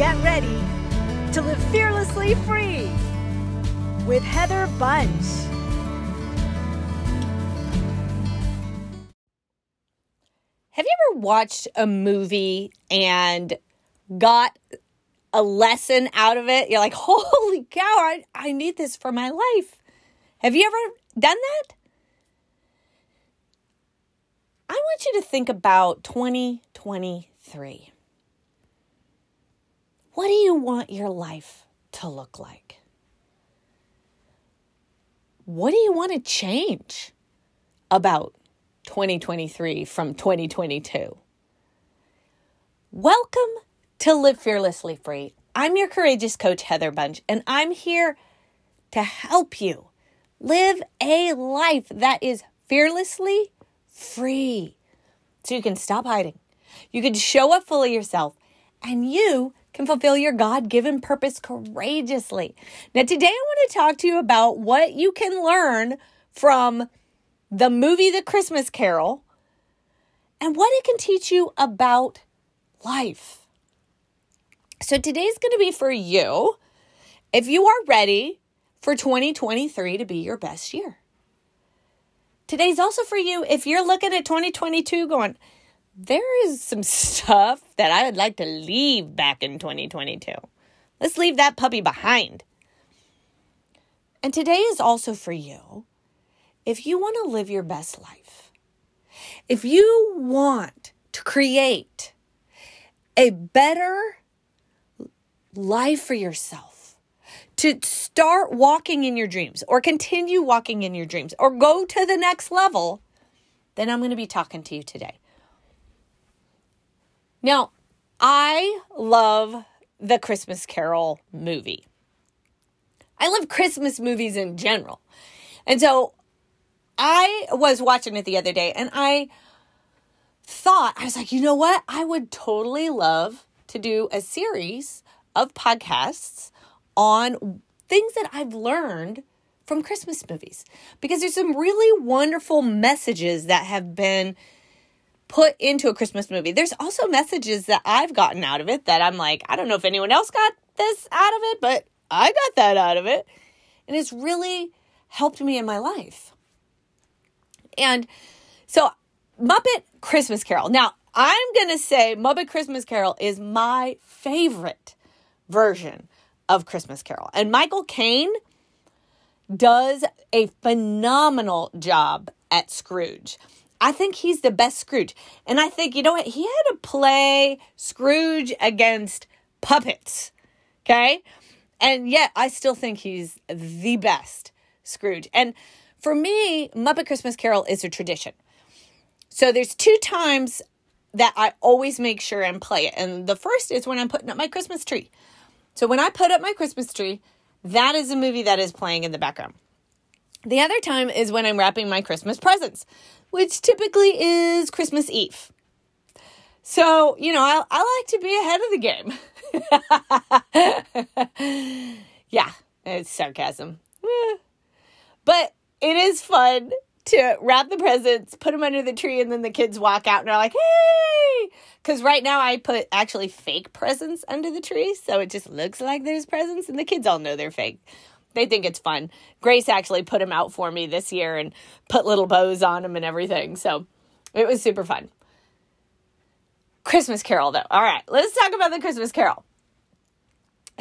get ready to live fearlessly free with Heather Bunch. Have you ever watched a movie and got a lesson out of it? You're like, holy cow, I, I need this for my life. Have you ever done that? I want you to think about 2023. What do you want your life to look like? What do you want to change about 2023 from 2022? Welcome to Live Fearlessly Free. I'm your courageous coach, Heather Bunch, and I'm here to help you live a life that is fearlessly free. So you can stop hiding. You can show up fully yourself and you can fulfill your God given purpose courageously. Now, today I want to talk to you about what you can learn from the movie The Christmas Carol and what it can teach you about life. So, today's going to be for you if you are ready for 2023 to be your best year. Today's also for you if you're looking at 2022 going, there is some stuff that I would like to leave back in 2022. Let's leave that puppy behind. And today is also for you if you want to live your best life. If you want to create a better life for yourself, to start walking in your dreams or continue walking in your dreams or go to the next level, then I'm going to be talking to you today. Now, I love the Christmas Carol movie. I love Christmas movies in general. And so I was watching it the other day and I thought, I was like, you know what? I would totally love to do a series of podcasts on things that I've learned from Christmas movies because there's some really wonderful messages that have been put into a Christmas movie. There's also messages that I've gotten out of it that I'm like, I don't know if anyone else got this out of it, but I got that out of it. And it's really helped me in my life. And so, Muppet Christmas Carol. Now, I'm going to say Muppet Christmas Carol is my favorite version of Christmas Carol. And Michael Caine does a phenomenal job at Scrooge. I think he's the best Scrooge. And I think, you know what? He had to play Scrooge against puppets. Okay. And yet I still think he's the best Scrooge. And for me, Muppet Christmas Carol is a tradition. So there's two times that I always make sure and play it. And the first is when I'm putting up my Christmas tree. So when I put up my Christmas tree, that is a movie that is playing in the background. The other time is when I'm wrapping my Christmas presents, which typically is Christmas Eve. So, you know, I, I like to be ahead of the game. yeah, it's sarcasm. Eh. But it is fun to wrap the presents, put them under the tree, and then the kids walk out and are like, hey! Because right now I put actually fake presents under the tree. So it just looks like there's presents, and the kids all know they're fake they think it's fun. Grace actually put them out for me this year and put little bows on them and everything. So it was super fun. Christmas Carol, though. All right, let's talk about the Christmas Carol.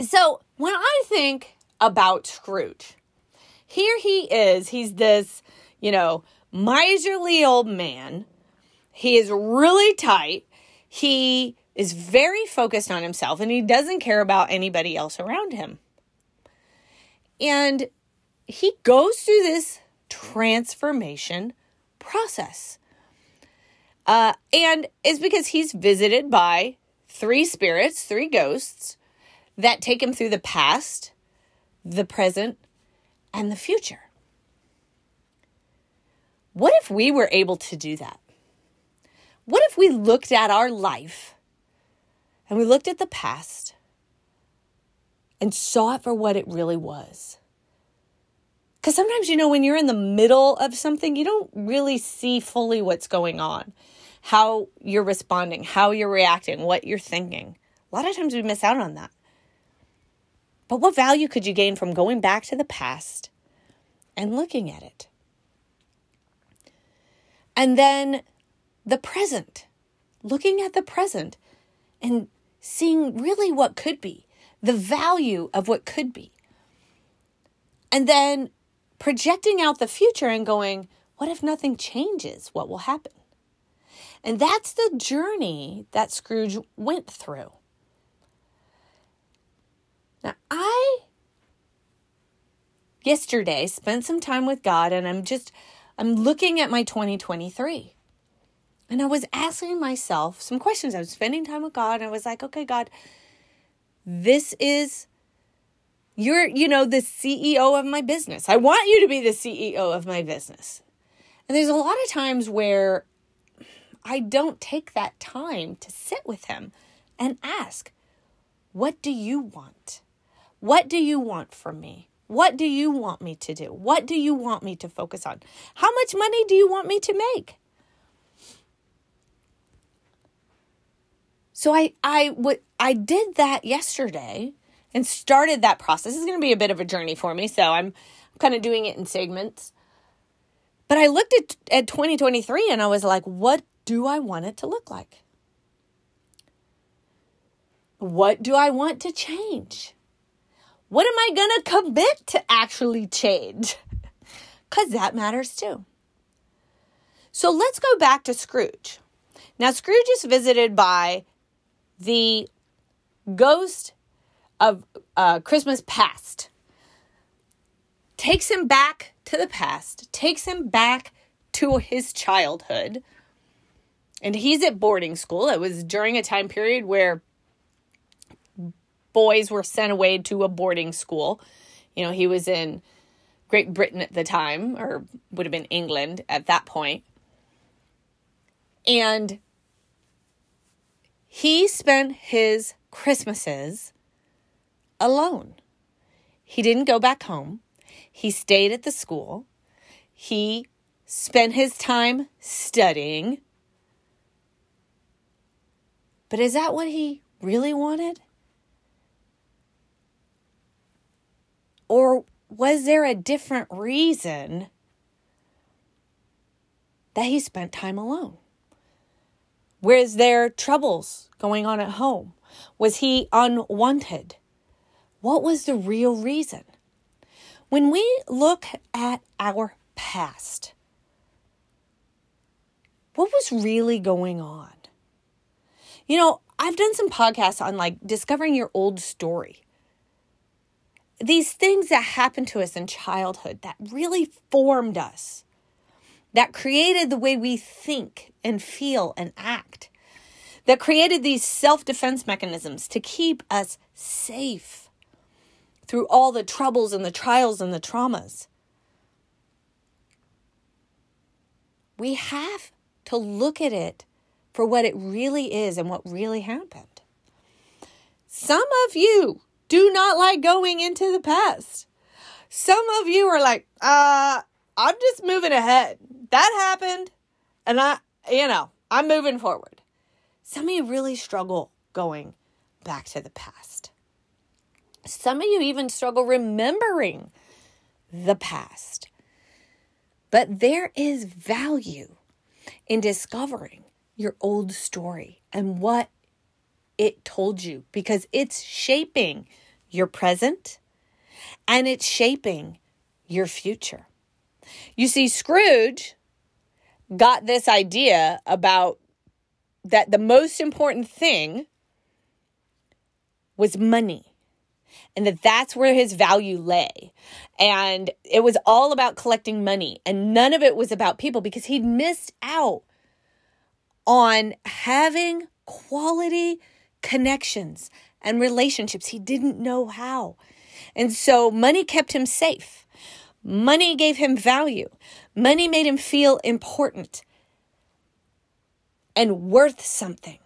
So when I think about Scrooge, here he is. He's this, you know, miserly old man. He is really tight. He is very focused on himself and he doesn't care about anybody else around him. And he goes through this transformation process. Uh, and it's because he's visited by three spirits, three ghosts that take him through the past, the present, and the future. What if we were able to do that? What if we looked at our life and we looked at the past and saw it for what it really was. Because sometimes, you know, when you're in the middle of something, you don't really see fully what's going on, how you're responding, how you're reacting, what you're thinking. A lot of times we miss out on that. But what value could you gain from going back to the past and looking at it? And then the present, looking at the present and seeing really what could be, the value of what could be. And then projecting out the future and going, what if nothing changes? What will happen? And that's the journey that Scrooge went through. Now, I yesterday spent some time with God and I'm just I'm looking at my 2023. And I was asking myself some questions. I was spending time with God and I was like, "Okay, God, this is you're, you know, the CEO of my business. I want you to be the CEO of my business." And there's a lot of times where I don't take that time to sit with him and ask, What do you want? What do you want from me? What do you want me to do? What do you want me to focus on? How much money do you want me to make? So I I would I did that yesterday and started that process. Is going to be a bit of a journey for me, so I'm kind of doing it in segments. But I looked at at 2023 and I was like, what do I want it to look like? What do I want to change? What am I going to commit to actually change? Because that matters too. So let's go back to Scrooge. Now, Scrooge is visited by the ghost of uh, Christmas past, takes him back to the past, takes him back to his childhood and he's at boarding school. It was during a time period where boys were sent away to a boarding school. You know, he was in Great Britain at the time, or would have been England at that point. And he spent his Christmases alone. He didn't go back home. He stayed at the school. He spent his time studying but is that what he really wanted? Or was there a different reason that he spent time alone? Was there troubles going on at home? Was he unwanted? What was the real reason? When we look at our past, what was really going on? You know, I've done some podcasts on like discovering your old story. These things that happened to us in childhood that really formed us, that created the way we think and feel and act, that created these self defense mechanisms to keep us safe through all the troubles and the trials and the traumas. We have to look at it for what it really is and what really happened. Some of you do not like going into the past. Some of you are like, uh, I'm just moving ahead. That happened. And I, you know, I'm moving forward. Some of you really struggle going back to the past. Some of you even struggle remembering the past. But there is value in discovering your old story and what it told you because it's shaping your present and it's shaping your future. You see, Scrooge got this idea about that the most important thing was money and that that's where his value lay. And it was all about collecting money and none of it was about people because he'd missed out on having quality connections and relationships. He didn't know how. And so money kept him safe. Money gave him value. Money made him feel important and worth something.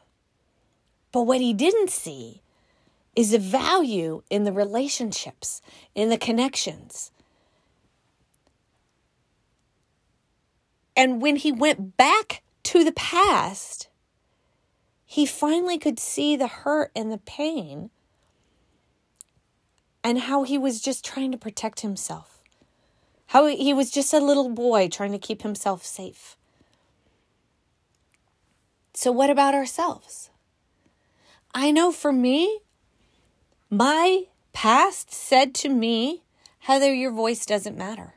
But what he didn't see is the value in the relationships, in the connections. And when he went back to the past, he finally could see the hurt and the pain and how he was just trying to protect himself. How he was just a little boy trying to keep himself safe. So, what about ourselves? I know for me, my past said to me, Heather, your voice doesn't matter.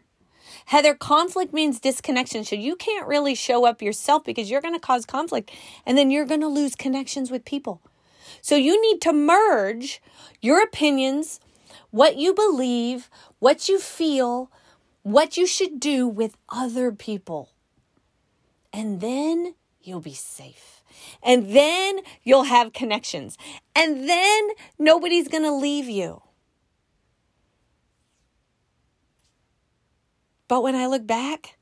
Heather, conflict means disconnection. So you can't really show up yourself because you're going to cause conflict and then you're going to lose connections with people. So you need to merge your opinions, what you believe, what you feel, what you should do with other people. And then you'll be safe. And then you'll have connections. And then nobody's going to leave you. But when I look back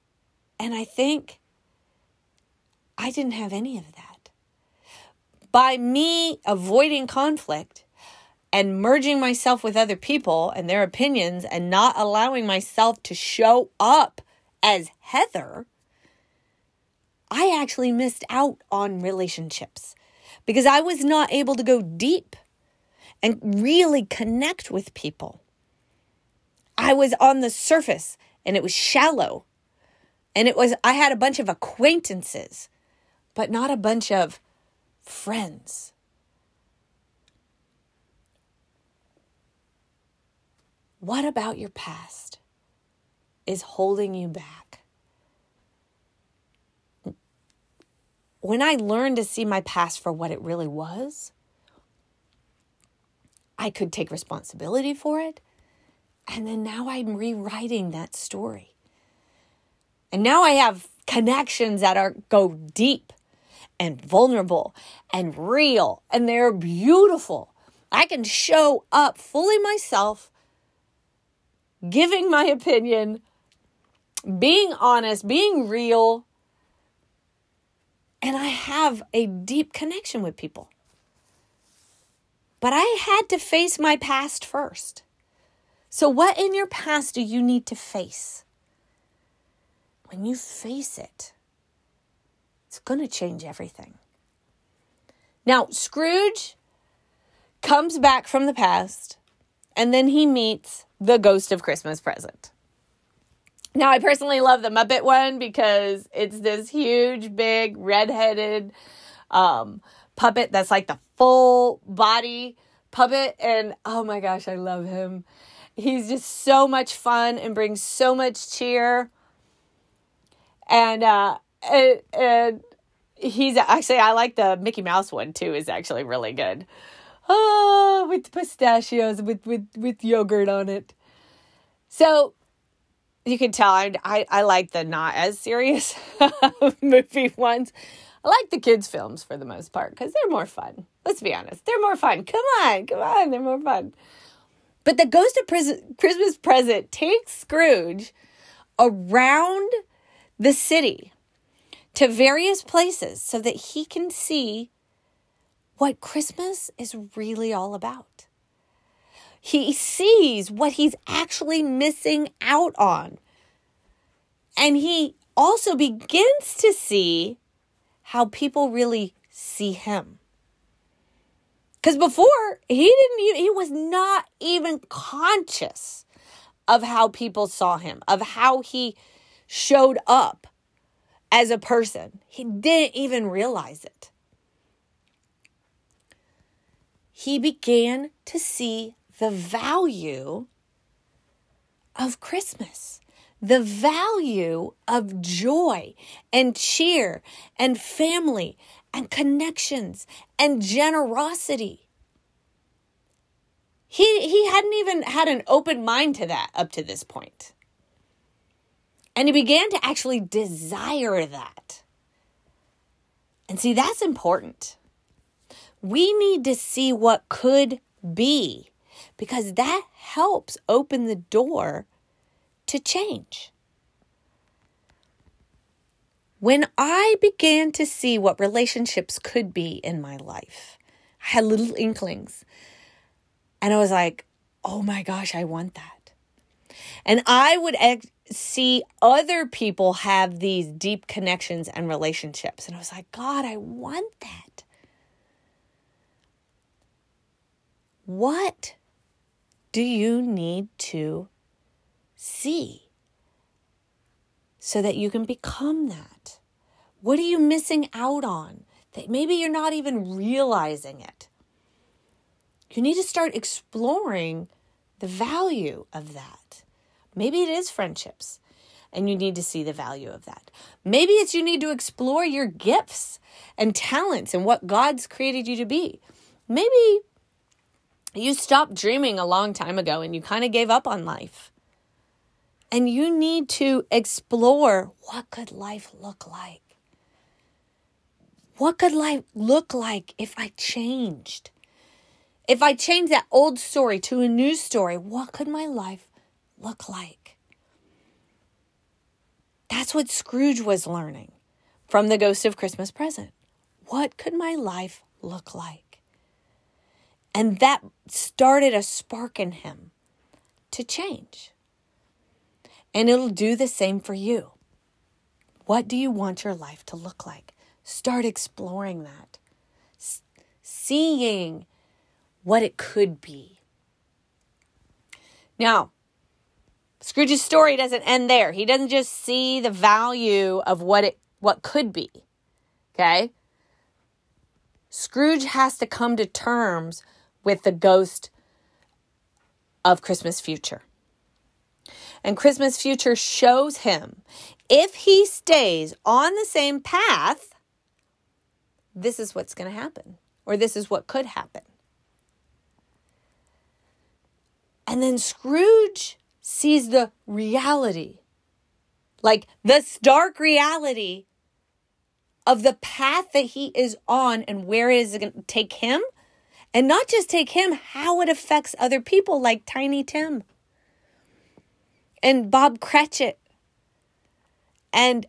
and I think, I didn't have any of that. By me avoiding conflict and merging myself with other people and their opinions and not allowing myself to show up as Heather, I actually missed out on relationships because I was not able to go deep and really connect with people. I was on the surface and it was shallow. And it was, I had a bunch of acquaintances, but not a bunch of friends. What about your past is holding you back? When I learned to see my past for what it really was, I could take responsibility for it. And then now I'm rewriting that story. And now I have connections that are go deep and vulnerable and real and they're beautiful. I can show up fully myself, giving my opinion, being honest, being real, and I have a deep connection with people. But I had to face my past first. So, what in your past do you need to face? When you face it, it's going to change everything. Now, Scrooge comes back from the past and then he meets the ghost of Christmas present. Now, I personally love the Muppet one because it's this huge, big, redheaded um, puppet that's like the full body puppet. And oh my gosh, I love him. He's just so much fun and brings so much cheer. And uh and, and he's actually I like the Mickey Mouse one too is actually really good. Oh, with pistachios with with with yogurt on it. So you can tell I I, I like the not as serious movie ones. I like the kids' films for the most part because they're more fun. Let's be honest, they're more fun. Come on, come on, they're more fun. But the Ghost of Christmas Present takes Scrooge around the city to various places so that he can see what Christmas is really all about. He sees what he's actually missing out on. And he also begins to see how people really see him. Because before, he didn't, he was not even conscious of how people saw him, of how he showed up as a person. He didn't even realize it. He began to see the value of Christmas, the value of joy and cheer and family and connections and generosity. He, he hadn't even had an open mind to that up to this point. And he began to actually desire that. And see, that's important. We need to see what could be because that helps open the door to change. When I began to see what relationships could be in my life, I had little inklings. And I was like, oh my gosh, I want that. And I would ex- see other people have these deep connections and relationships. And I was like, God, I want that. What do you need to see so that you can become that? What are you missing out on that maybe you're not even realizing it? You need to start exploring the value of that. Maybe it is friendships and you need to see the value of that. Maybe it's you need to explore your gifts and talents and what God's created you to be. Maybe you stopped dreaming a long time ago and you kind of gave up on life. And you need to explore what could life look like? What could life look like if I changed? If I changed that old story to a new story, what could my life look like? That's what Scrooge was learning from the ghost of Christmas present. What could my life look like? And that started a spark in him to change. And it'll do the same for you. What do you want your life to look like? Start exploring that, S- seeing what it could be. Now, Scrooge's story doesn't end there. He doesn't just see the value of what it what could be. Okay? Scrooge has to come to terms with the ghost of Christmas future. And Christmas future shows him if he stays on the same path, this is what's going to happen, or this is what could happen. And then Scrooge sees the reality, like the stark reality of the path that he is on and where it is going to take him. And not just take him, how it affects other people like Tiny Tim and Bob Cratchit. And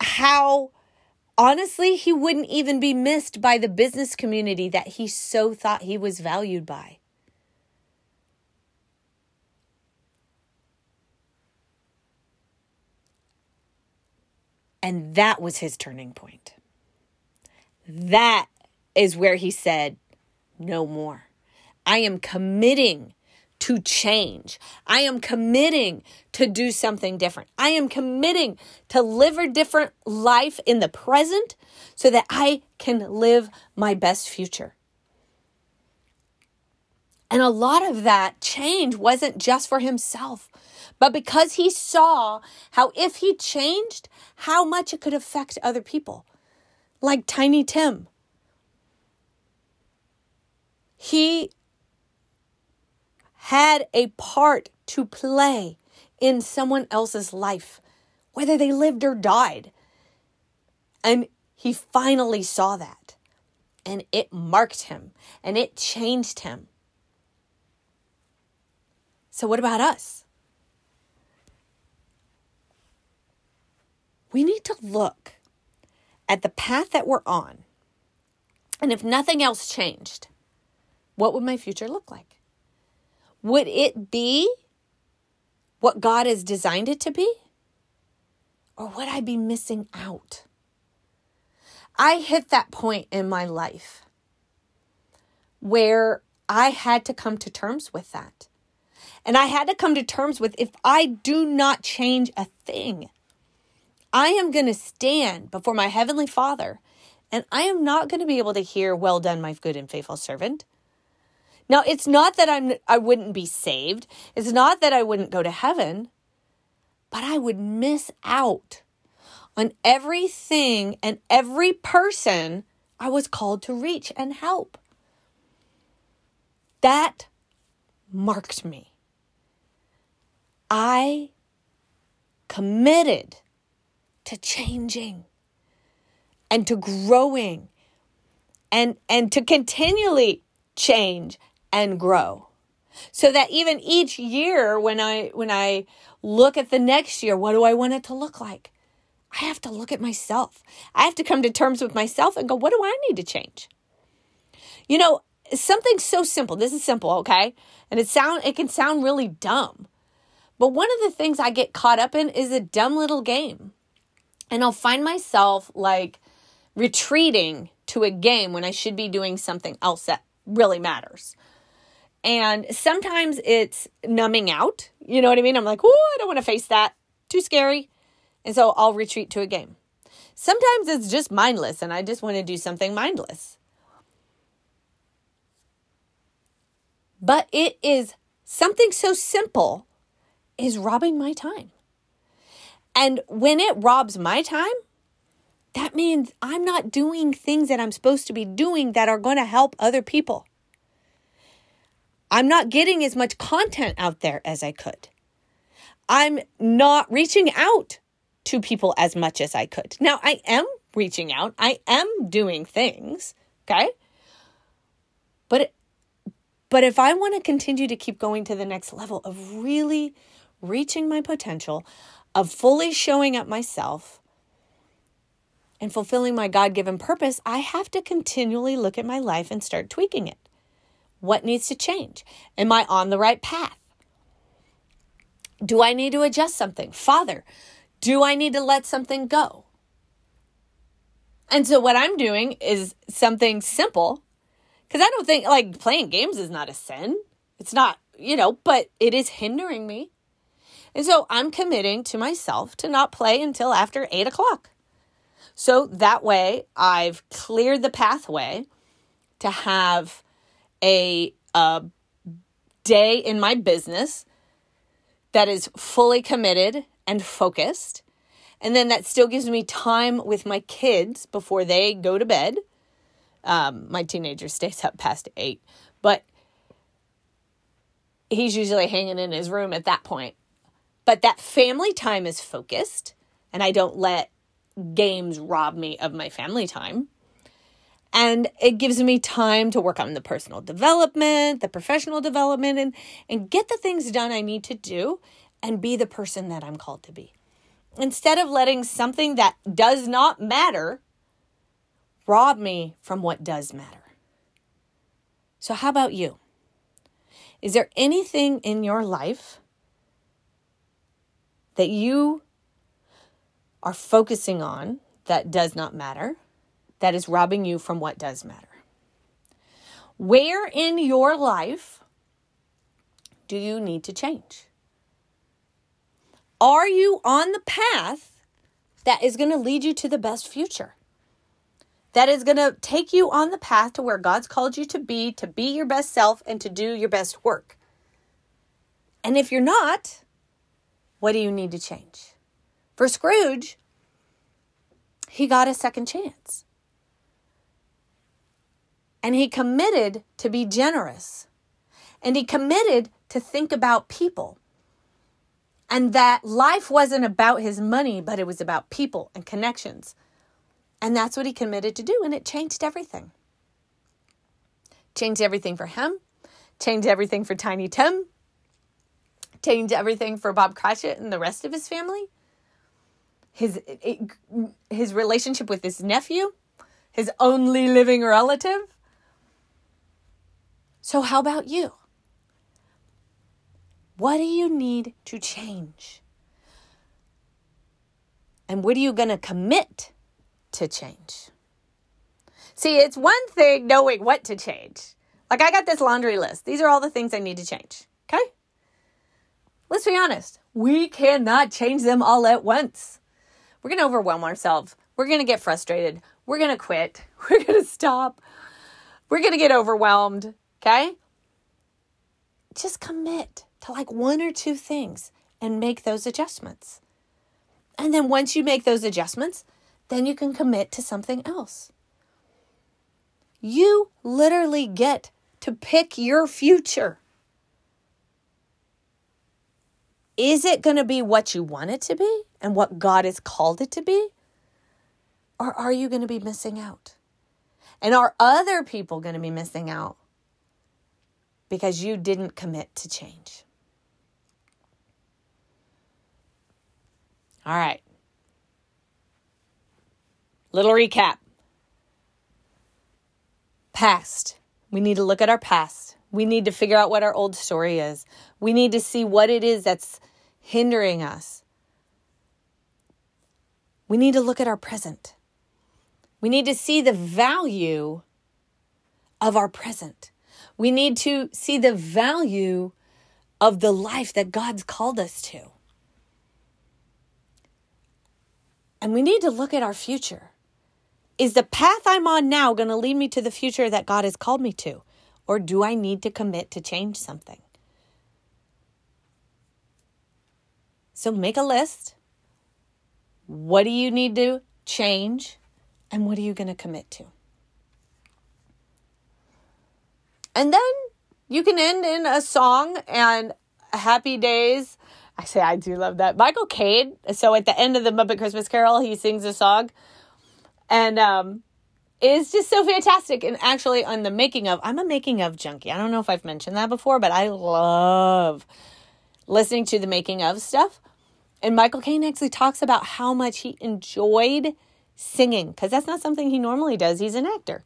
how honestly he wouldn't even be missed by the business community that he so thought he was valued by. And that was his turning point. That is where he said, No more. I am committing to change. I am committing to do something different. I am committing to live a different life in the present so that I can live my best future. And a lot of that change wasn't just for himself, but because he saw how if he changed, how much it could affect other people, like Tiny Tim. He had a part to play in someone else's life, whether they lived or died. And he finally saw that. And it marked him and it changed him. So, what about us? we need to look at the path that we're on. And if nothing else changed, what would my future look like? Would it be what God has designed it to be? Or would I be missing out? I hit that point in my life where I had to come to terms with that. And I had to come to terms with if I do not change a thing, I am going to stand before my heavenly Father and I am not going to be able to hear, Well done, my good and faithful servant. Now, it's not that I'm, I wouldn't be saved, it's not that I wouldn't go to heaven, but I would miss out on everything and every person I was called to reach and help. That marked me. I committed to changing and to growing and and to continually change and grow. So that even each year when i when i look at the next year what do i want it to look like? I have to look at myself. I have to come to terms with myself and go what do i need to change? You know something so simple this is simple okay? And it sound it can sound really dumb but one of the things i get caught up in is a dumb little game. And I'll find myself like retreating to a game when I should be doing something else that really matters. And sometimes it's numbing out. You know what I mean? I'm like, oh, I don't want to face that. Too scary. And so I'll retreat to a game. Sometimes it's just mindless and I just want to do something mindless. But it is something so simple is robbing my time. And when it robs my time, that means I'm not doing things that I'm supposed to be doing that are going to help other people. I'm not getting as much content out there as I could. I'm not reaching out to people as much as I could. Now, I am reaching out, I am doing things, okay? But but if I want to continue to keep going to the next level of really reaching my potential, of fully showing up myself and fulfilling my God given purpose, I have to continually look at my life and start tweaking it. What needs to change? Am I on the right path? Do I need to adjust something? Father, do I need to let something go? And so, what I'm doing is something simple because I don't think like playing games is not a sin. It's not, you know, but it is hindering me. And so, I'm committing to myself to not play until after eight o'clock. So that way, I've cleared the pathway to have a, a day in my business that is fully committed and focused. And then that still gives me time with my kids before they go to bed. Um, my teenager stays up past eight, but he's usually hanging in his room at that point. But that family time is focused, and I don't let games rob me of my family time. And it gives me time to work on the personal development, the professional development, and, and get the things done I need to do and be the person that I'm called to be. Instead of letting something that does not matter rob me from what does matter. So, how about you? Is there anything in your life that you are focusing on that does not matter? That is robbing you from what does matter. Where in your life do you need to change? Are you on the path that is going to lead you to the best future? That is going to take you on the path to where God's called you to be, to be your best self, and to do your best work. And if you're not, what do you need to change? For Scrooge, he got a second chance. And he committed to be generous. And he committed to think about people. And that life wasn't about his money, but it was about people and connections. And that's what he committed to do. And it changed everything. Changed everything for him, changed everything for Tiny Tim, changed everything for Bob Cratchit and the rest of his family. His, his relationship with his nephew, his only living relative, so, how about you? What do you need to change? And what are you going to commit to change? See, it's one thing knowing what to change. Like, I got this laundry list. These are all the things I need to change. Okay? Let's be honest. We cannot change them all at once. We're going to overwhelm ourselves. We're going to get frustrated. We're going to quit. We're going to stop. We're going to get overwhelmed. Okay? Just commit to like one or two things and make those adjustments. And then once you make those adjustments, then you can commit to something else. You literally get to pick your future. Is it going to be what you want it to be and what God has called it to be? Or are you going to be missing out? And are other people going to be missing out because you didn't commit to change. All right. Little recap. Past. We need to look at our past. We need to figure out what our old story is. We need to see what it is that's hindering us. We need to look at our present. We need to see the value of our present. We need to see the value of the life that God's called us to. And we need to look at our future. Is the path I'm on now going to lead me to the future that God has called me to? Or do I need to commit to change something? So make a list. What do you need to change? And what are you going to commit to? And then you can end in a song and happy days. I say I do love that. Michael Caine. So at the end of the Muppet Christmas Carol, he sings a song. And um it's just so fantastic. And actually on the making of, I'm a making of junkie. I don't know if I've mentioned that before, but I love listening to the making of stuff. And Michael Caine actually talks about how much he enjoyed singing because that's not something he normally does. He's an actor,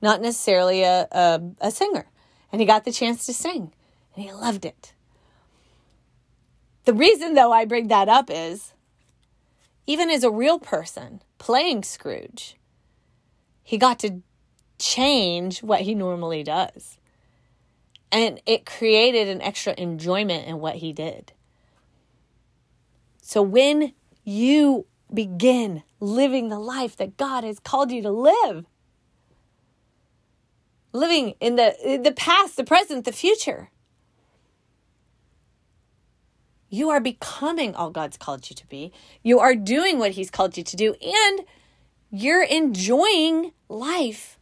not necessarily a, a, a singer. And he got the chance to sing and he loved it. The reason, though, I bring that up is even as a real person playing Scrooge, he got to change what he normally does. And it created an extra enjoyment in what he did. So when you begin living the life that God has called you to live, living in the in the past, the present, the future, you are becoming all God's called you to be. You are doing what He's called you to do, and you're enjoying life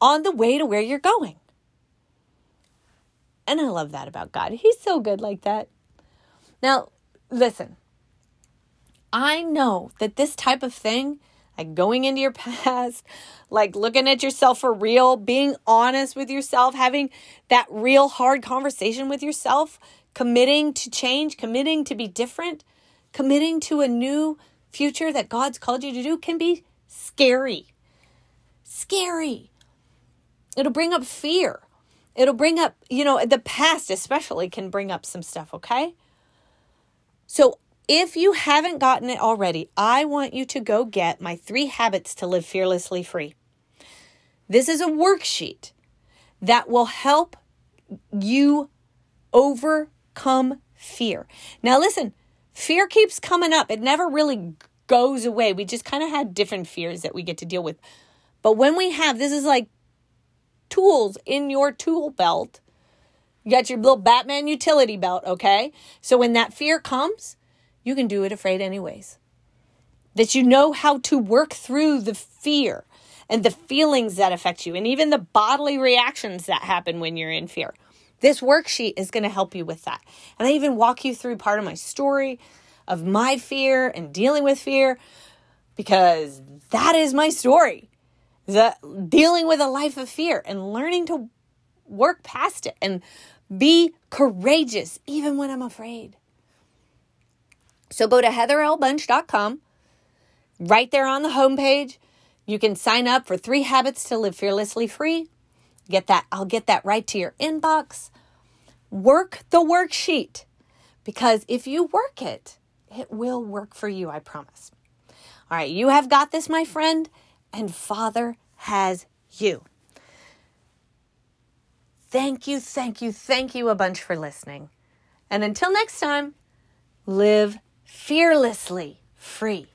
on the way to where you're going. And I love that about God. He's so good like that. Now, listen, I know that this type of thing, like going into your past, like looking at yourself for real, being honest with yourself, having that real hard conversation with yourself, committing to change, committing to be different, committing to a new future that God's called you to do can be scary. Scary. It'll bring up fear. It'll bring up, you know, the past especially can bring up some stuff, okay? So if you haven't gotten it already, I want you to go get my three habits to live fearlessly free. This is a worksheet that will help you overcome fear. Now, listen, fear keeps coming up, it never really goes away. We just kind of had different fears that we get to deal with. But when we have this is like tools in your tool belt. You got your little Batman utility belt, okay? So when that fear comes, you can do it afraid anyways. That you know how to work through the fear and the feelings that affect you and even the bodily reactions that happen when you're in fear. This worksheet is going to help you with that. And I even walk you through part of my story of my fear and dealing with fear because that is my story. The dealing with a life of fear and learning to work past it and be courageous even when I'm afraid. So go to heatherlbunch.com. Right there on the homepage, you can sign up for three habits to live fearlessly free. Get that, I'll get that right to your inbox. Work the worksheet because if you work it, it will work for you, I promise. All right, you have got this, my friend, and Father has you. Thank you, thank you, thank you a bunch for listening. And until next time, live fearlessly free.